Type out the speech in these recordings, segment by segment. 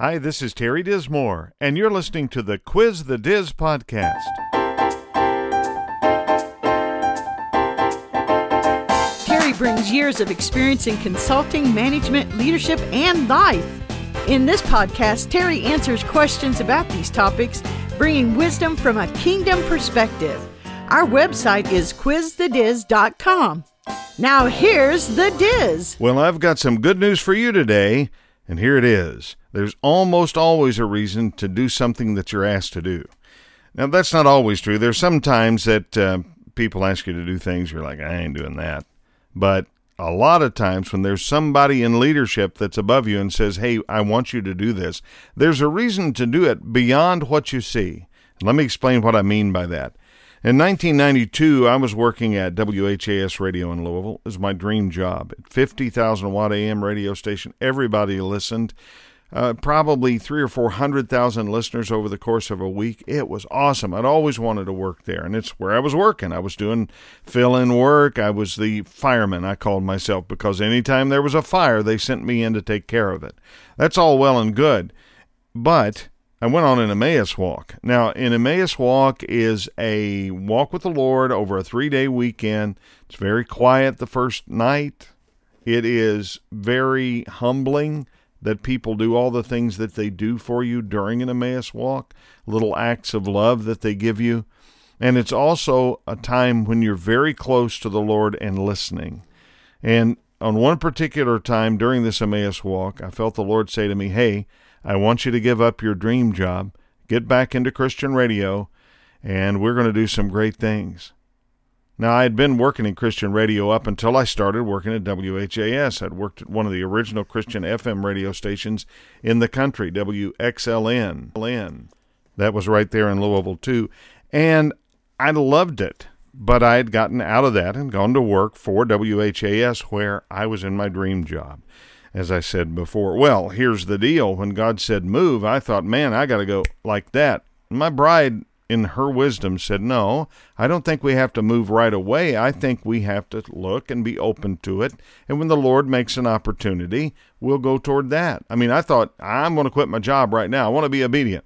Hi, this is Terry Dismore, and you're listening to the Quiz the Diz podcast. Terry brings years of experience in consulting, management, leadership, and life. In this podcast, Terry answers questions about these topics, bringing wisdom from a kingdom perspective. Our website is quizthediz.com. Now, here's the Diz. Well, I've got some good news for you today, and here it is. There's almost always a reason to do something that you're asked to do. Now, that's not always true. There's some times that uh, people ask you to do things, you're like, I ain't doing that. But a lot of times when there's somebody in leadership that's above you and says, Hey, I want you to do this, there's a reason to do it beyond what you see. Let me explain what I mean by that. In 1992, I was working at WHAS Radio in Louisville. It was my dream job. At 50,000 watt AM radio station. Everybody listened. Uh, probably three or four hundred thousand listeners over the course of a week. It was awesome. I'd always wanted to work there, and it's where I was working. I was doing fill in work. I was the fireman, I called myself, because anytime there was a fire, they sent me in to take care of it. That's all well and good. But I went on an Emmaus walk. Now, an Emmaus walk is a walk with the Lord over a three day weekend. It's very quiet the first night. It is very humbling that people do all the things that they do for you during an Emmaus walk, little acts of love that they give you. And it's also a time when you're very close to the Lord and listening. And on one particular time during this Emmaus walk, I felt the Lord say to me, Hey, I want you to give up your dream job, get back into Christian radio, and we're going to do some great things. Now, I had been working in Christian radio up until I started working at WHAS. I'd worked at one of the original Christian FM radio stations in the country, WXLN. That was right there in Louisville, too. And I loved it, but I had gotten out of that and gone to work for WHAS, where I was in my dream job as I said before. Well, here's the deal. When God said move, I thought, man, I got to go like that. My bride, in her wisdom, said, no, I don't think we have to move right away. I think we have to look and be open to it. And when the Lord makes an opportunity, we'll go toward that. I mean, I thought, I'm going to quit my job right now. I want to be obedient.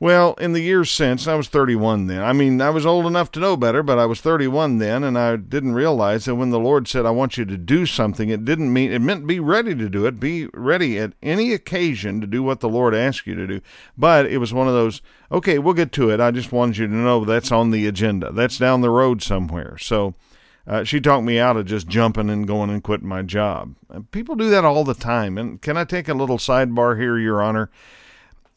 Well, in the years since, I was 31 then. I mean, I was old enough to know better, but I was 31 then, and I didn't realize that when the Lord said, I want you to do something, it didn't mean, it meant be ready to do it, be ready at any occasion to do what the Lord asked you to do. But it was one of those, okay, we'll get to it. I just wanted you to know that's on the agenda. That's down the road somewhere. So, uh, she talked me out of just jumping and going and quitting my job. People do that all the time. And can I take a little sidebar here, Your Honor?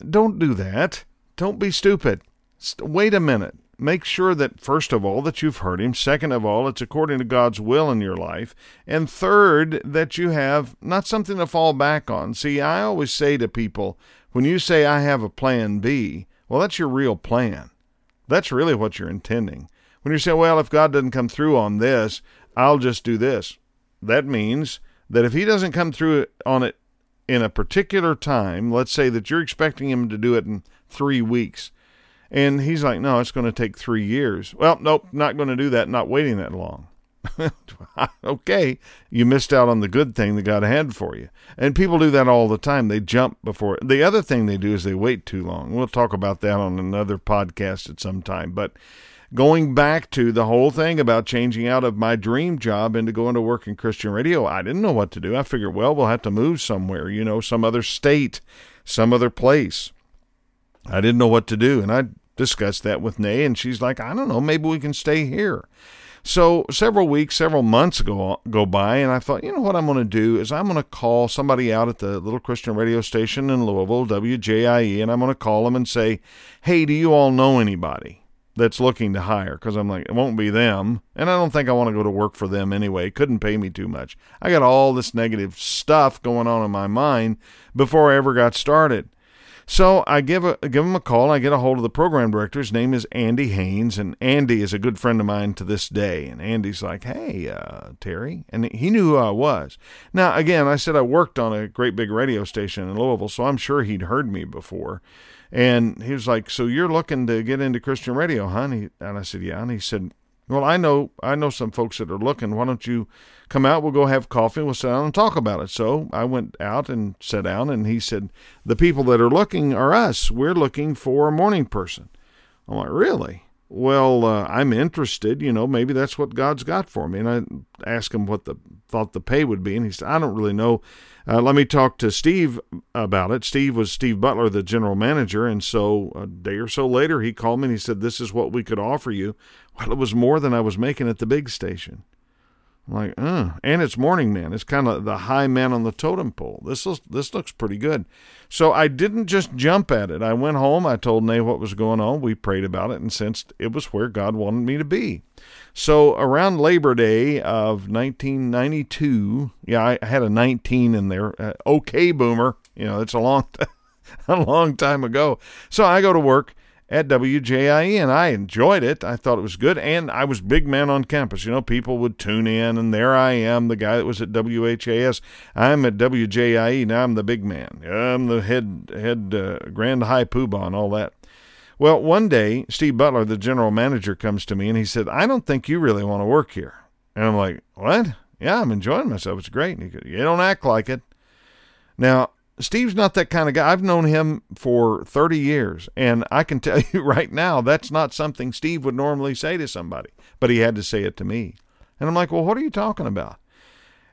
Don't do that. Don't be stupid. Wait a minute. Make sure that, first of all, that you've heard him. Second of all, it's according to God's will in your life. And third, that you have not something to fall back on. See, I always say to people, when you say, I have a plan B, well, that's your real plan. That's really what you're intending. When you say, well, if God doesn't come through on this, I'll just do this. That means that if he doesn't come through on it in a particular time, let's say that you're expecting him to do it in three weeks. And he's like, no, it's going to take three years. Well, nope, not going to do that, not waiting that long. okay, you missed out on the good thing that God had for you. And people do that all the time. They jump before. The other thing they do is they wait too long. We'll talk about that on another podcast at some time. But going back to the whole thing about changing out of my dream job into going to work in Christian radio, I didn't know what to do. I figured, well, we'll have to move somewhere, you know, some other state, some other place. I didn't know what to do. And I discussed that with Nay, and she's like, I don't know, maybe we can stay here. So several weeks, several months go go by, and I thought, you know what I'm going to do is I'm going to call somebody out at the little Christian radio station in Louisville, WJIE, and I'm going to call them and say, hey, do you all know anybody that's looking to hire? Because I'm like, it won't be them, and I don't think I want to go to work for them anyway. Couldn't pay me too much. I got all this negative stuff going on in my mind before I ever got started. So I give a give him a call. I get a hold of the program director. His name is Andy Haynes, and Andy is a good friend of mine to this day. And Andy's like, "Hey, uh, Terry," and he knew who I was. Now, again, I said I worked on a great big radio station in Louisville, so I'm sure he'd heard me before. And he was like, "So you're looking to get into Christian radio, huh?" And, and I said, "Yeah." And he said, Well, I know I know some folks that are looking. Why don't you come out? We'll go have coffee. We'll sit down and talk about it. So I went out and sat down, and he said, "The people that are looking are us. We're looking for a morning person." I'm like, "Really?" Well, uh, I'm interested. You know, maybe that's what God's got for me. And I asked him what the thought the pay would be, and he said, "I don't really know. Uh, let me talk to Steve about it." Steve was Steve Butler, the general manager, and so a day or so later, he called me and he said, "This is what we could offer you." Well, it was more than I was making at the big station. I'm like, uh, and it's morning man. It's kind of the high man on the totem pole. This looks, this looks pretty good. So I didn't just jump at it. I went home. I told Nay what was going on. We prayed about it and sensed it was where God wanted me to be. So around Labor Day of 1992, yeah, I had a 19 in there. Uh, okay, boomer. You know, it's a long, a long time ago. So I go to work at WJIE, and I enjoyed it. I thought it was good, and I was big man on campus. You know, people would tune in, and there I am, the guy that was at WHAS. I'm at WJIE now. I'm the big man. I'm the head head uh, grand high poobah and all that. Well, one day Steve Butler, the general manager, comes to me and he said, "I don't think you really want to work here." And I'm like, "What? Yeah, I'm enjoying myself. It's great." And he goes, "You don't act like it." Now Steve's not that kind of guy. I've known him for 30 years, and I can tell you right now that's not something Steve would normally say to somebody, but he had to say it to me. And I'm like, well, what are you talking about?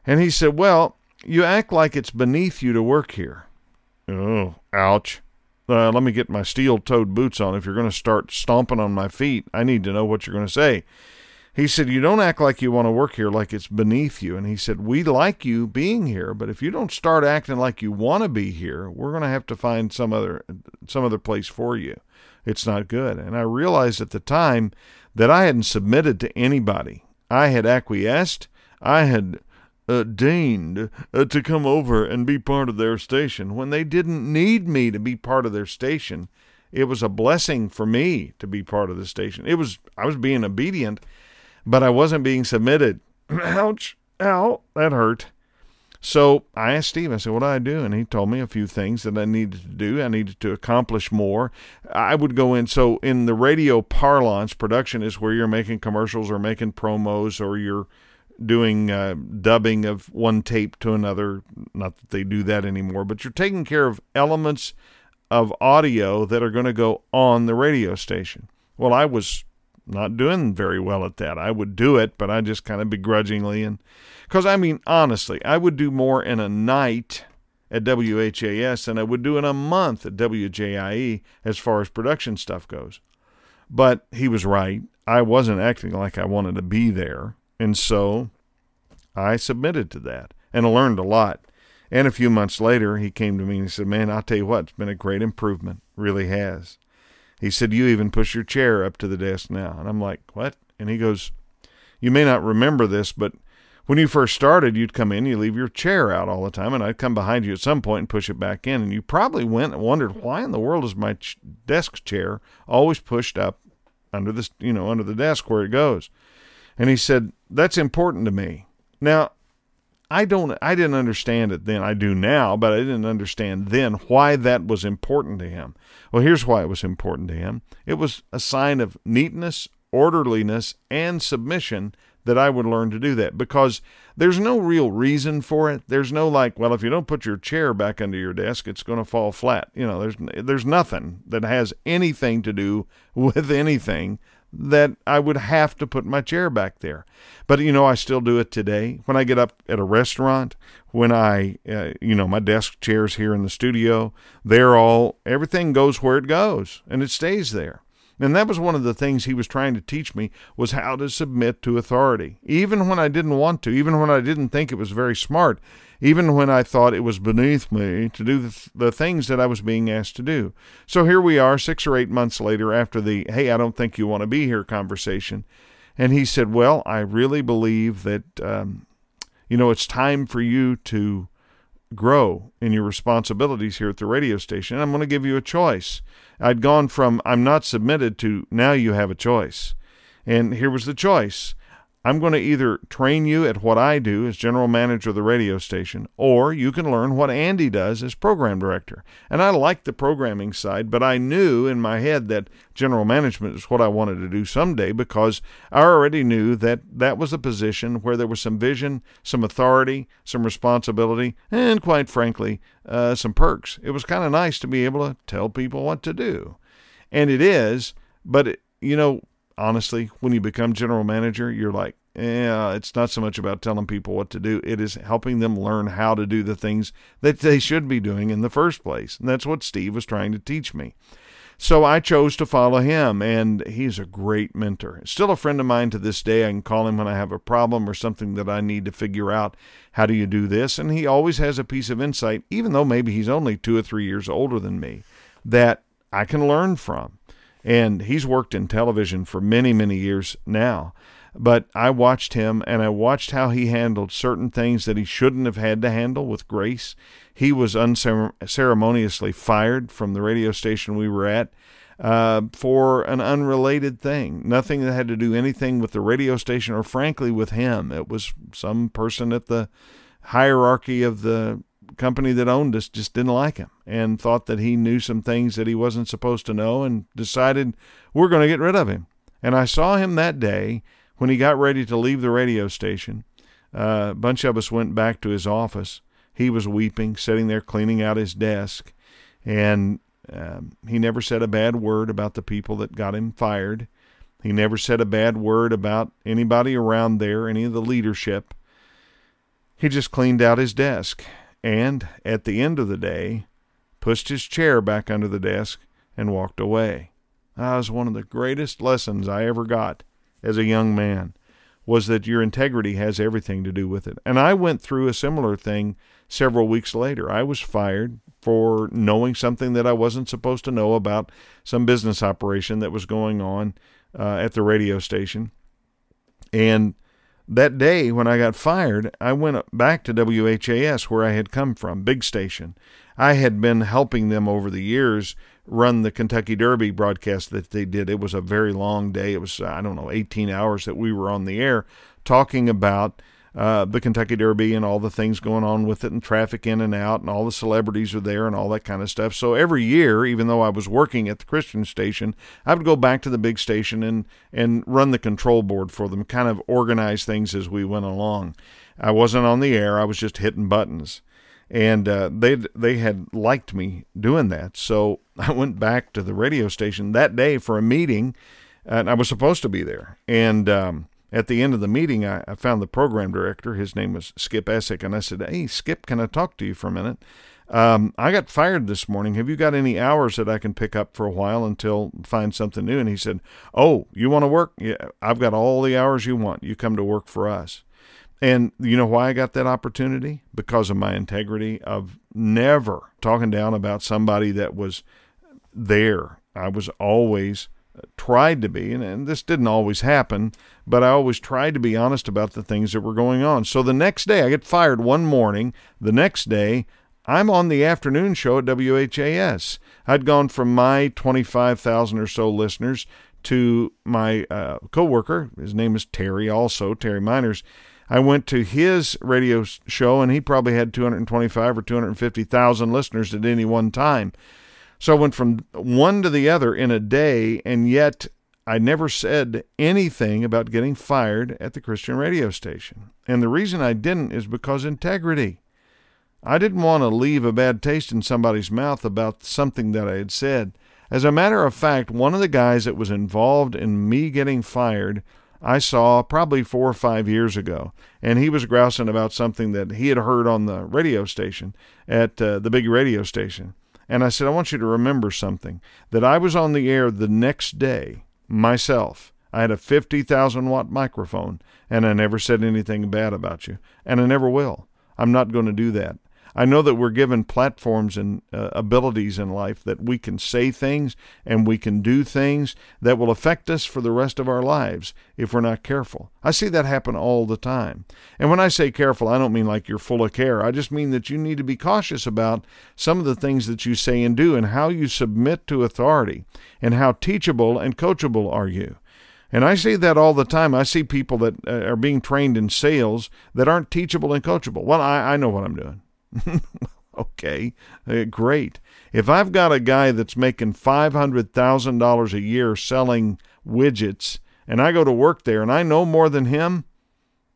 And he said, well, you act like it's beneath you to work here. Oh, ouch. Uh, let me get my steel toed boots on. If you're going to start stomping on my feet, I need to know what you're going to say. He said, You don't act like you want to work here like it's beneath you. And he said, We like you being here, but if you don't start acting like you want to be here, we're going to have to find some other some other place for you. It's not good. And I realized at the time that I hadn't submitted to anybody. I had acquiesced. I had uh, deigned uh, to come over and be part of their station when they didn't need me to be part of their station. It was a blessing for me to be part of the station. It was I was being obedient but I wasn't being submitted. Ouch. Ow. That hurt. So I asked Steve, I said, what do I do? And he told me a few things that I needed to do. I needed to accomplish more. I would go in. So in the radio parlance, production is where you're making commercials or making promos or you're doing uh, dubbing of one tape to another. Not that they do that anymore, but you're taking care of elements of audio that are going to go on the radio station. Well, I was not doing very well at that. I would do it, but I just kind of begrudgingly and because I mean honestly, I would do more in a night at WHAS than I would do in a month at WJIE as far as production stuff goes. But he was right. I wasn't acting like I wanted to be there, and so I submitted to that and I learned a lot. And a few months later, he came to me and he said, "Man, I'll tell you what, it's been a great improvement. Really has." He said, You even push your chair up to the desk now. And I'm like, What? And he goes, You may not remember this, but when you first started, you'd come in, you leave your chair out all the time, and I'd come behind you at some point and push it back in. And you probably went and wondered, why in the world is my ch- desk chair always pushed up under this, you know, under the desk where it goes? And he said, That's important to me. Now, I don't I didn't understand it then. I do now, but I didn't understand then why that was important to him. Well, here's why it was important to him. It was a sign of neatness, orderliness, and submission that I would learn to do that because there's no real reason for it. There's no like, well, if you don't put your chair back under your desk, it's going to fall flat. You know, there's there's nothing that has anything to do with anything that I would have to put my chair back there. But you know, I still do it today. When I get up at a restaurant, when I, uh, you know, my desk chairs here in the studio, they're all, everything goes where it goes and it stays there. And that was one of the things he was trying to teach me was how to submit to authority. Even when I didn't want to, even when I didn't think it was very smart, even when I thought it was beneath me to do the, things that I was being asked to do. So here we are, six or eight months later, after the, hey, I don't think you want to be here conversation. And he said, well, I really believe that, um, you know, it's time for you to grow in your responsibilities here at the radio station. I'm going to give you a choice. I'd gone from I'm not submitted to now you have a choice. And here was the choice. I'm going to either train you at what I do as general manager of the radio station, or you can learn what Andy does as program director. And I like the programming side, but I knew in my head that general management is what I wanted to do someday because I already knew that that was a position where there was some vision, some authority, some responsibility, and quite frankly, uh, some perks. It was kind of nice to be able to tell people what to do. And it is, but, it, you know, honestly, when you become general manager, you're like, yeah, it's not so much about telling people what to do. It is helping them learn how to do the things that they should be doing in the first place. And that's what Steve was trying to teach me. So I chose to follow him, and he's a great mentor. Still a friend of mine to this day. I can call him when I have a problem or something that I need to figure out. How do you do this? And he always has a piece of insight, even though maybe he's only two or three years older than me, that I can learn from. And he's worked in television for many, many years now. But I watched him and I watched how he handled certain things that he shouldn't have had to handle with grace. He was unceremoniously fired from the radio station we were at uh, for an unrelated thing. Nothing that had to do anything with the radio station or, frankly, with him. It was some person at the hierarchy of the company that owned us just didn't like him and thought that he knew some things that he wasn't supposed to know and decided we're going to get rid of him. And I saw him that day when he got ready to leave the radio station, uh, a bunch of us went back to his office. He was weeping, sitting there cleaning out his desk, and um, he never said a bad word about the people that got him fired. He never said a bad word about anybody around there, any of the leadership. He just cleaned out his desk, and at the end of the day, pushed his chair back under the desk and walked away. That was one of the greatest lessons I ever got as a young man was that your integrity has everything to do with it. And I went through a similar thing several weeks later. I was fired for knowing something that I wasn't supposed to know about some business operation that was going on uh, at the radio station. And that day when I got fired, I went back to WHAS where I had come from, big station. I had been helping them over the years run the Kentucky Derby broadcast that they did. It was a very long day. It was, I don't know, 18 hours that we were on the air talking about uh, the Kentucky Derby and all the things going on with it and traffic in and out and all the celebrities are there and all that kind of stuff. So every year, even though I was working at the Christian station, I would go back to the big station and, and run the control board for them, kind of organize things as we went along. I wasn't on the air, I was just hitting buttons and uh, they they had liked me doing that. So I went back to the radio station that day for a meeting, and I was supposed to be there. And um, at the end of the meeting, I, I, found the program director. His name was Skip Essick, and I said, "Hey, Skip, can I talk to you for a minute?" Um, I got fired this morning. Have you got any hours that I can pick up for a while until find something new? And he said, "Oh, you want to work? Yeah, I've got all the hours you want. You come to work for us." And you know why I got that opportunity? Because of my integrity of never talking down about somebody that was there. I was always tried to be, and, and, this didn't always happen, but I always tried to be honest about the things that were going on. So the next day, I get fired one morning. The next day, I'm on the afternoon show at WHAS. I'd gone from my 25,000 or so listeners to my uh, coworker. His name is Terry, also Terry Meiners. I went to his radio show, and he probably had 225 or 250,000 listeners at any one time. So I went from one to the other in a day, and yet I never said anything about getting fired at the Christian radio station. And the reason I didn't is because integrity. I didn't want to leave a bad taste in somebody's mouth about something that I had said. As a matter of fact, one of the guys that was involved in me getting fired I saw probably four or five years ago, and he was grousing about something that he had heard on the radio station at uh, the big radio station. And I said, I want you to remember something that I was on the air the next day myself. I had a 50,000 watt microphone, and I never said anything bad about you, and I never will. I'm not going to do that. I know that we're given platforms and uh, abilities in life that we can say things and we can do things that will affect us for the rest of our lives if we're not careful. I see that happen all the time. And when I say careful, I don't mean like you're full of care. I just mean that you need to be cautious about some of the things that you say and do and how you submit to authority and how teachable and coachable are you. And I see that all the time. I see people that uh, are being trained in sales that aren't teachable and coachable. Well, I, I know what I'm doing. okay, uh, great. If I've got a guy that's making $500,000 a year selling widgets and I go to work there and I know more than him,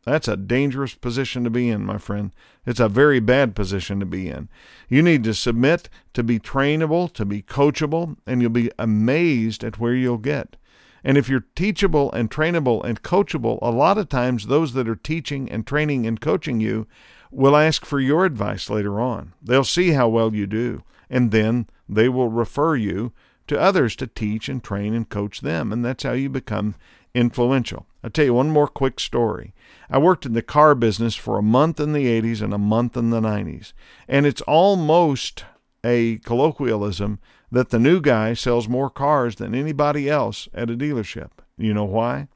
that's a dangerous position to be in, my friend. It's a very bad position to be in. You need to submit to be trainable, to be coachable, and you'll be amazed at where you'll get. And if you're teachable and trainable and coachable, a lot of times those that are teaching and training and coaching you will ask for your advice later on. They'll see how well you do, and then they will refer you to others to teach and train and coach them. And that's how you become influential. I'll tell you one more quick story. I worked in the car business for a month in the 80s and a month in the 90s. And it's almost a colloquialism that the new guy sells more cars than anybody else at a dealership. You know why?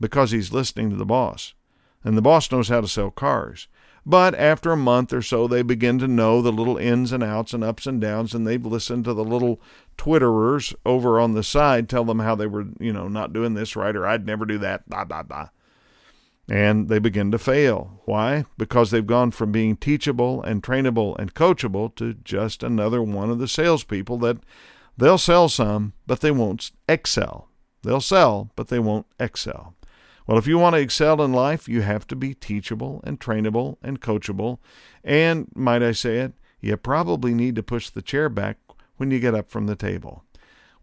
Because he's listening to the boss. And the boss knows how to sell cars. But after a month or so, they begin to know the little ins and outs and ups and downs, and they've listened to the little Twitterers over on the side tell them how they were, you know, not doing this right or I'd never do that, blah, blah, blah. And they begin to fail. Why? Because they've gone from being teachable and trainable and coachable to just another one of the salespeople that they'll sell some, but they won't excel. They'll sell, but they won't excel. Well, if you want to excel in life, you have to be teachable and trainable and coachable. And, might I say it, you probably need to push the chair back when you get up from the table.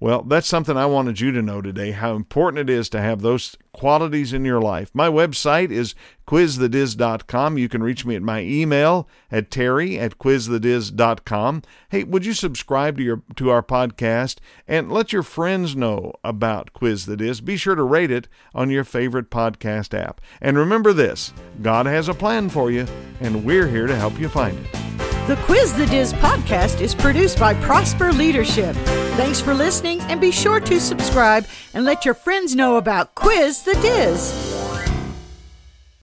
Well, that's something I wanted you to know today how important it is to have those qualities in your life. My website is quizthediz.com. You can reach me at my email at terry at quizthediz.com. Hey, would you subscribe to your to our podcast and let your friends know about Quiz the Diz? Be sure to rate it on your favorite podcast app. And remember this, God has a plan for you, and we're here to help you find it. The Quiz the Diz podcast is produced by Prosper Leadership. Thanks for listening and be sure to subscribe and let your friends know about Quiz the Diz.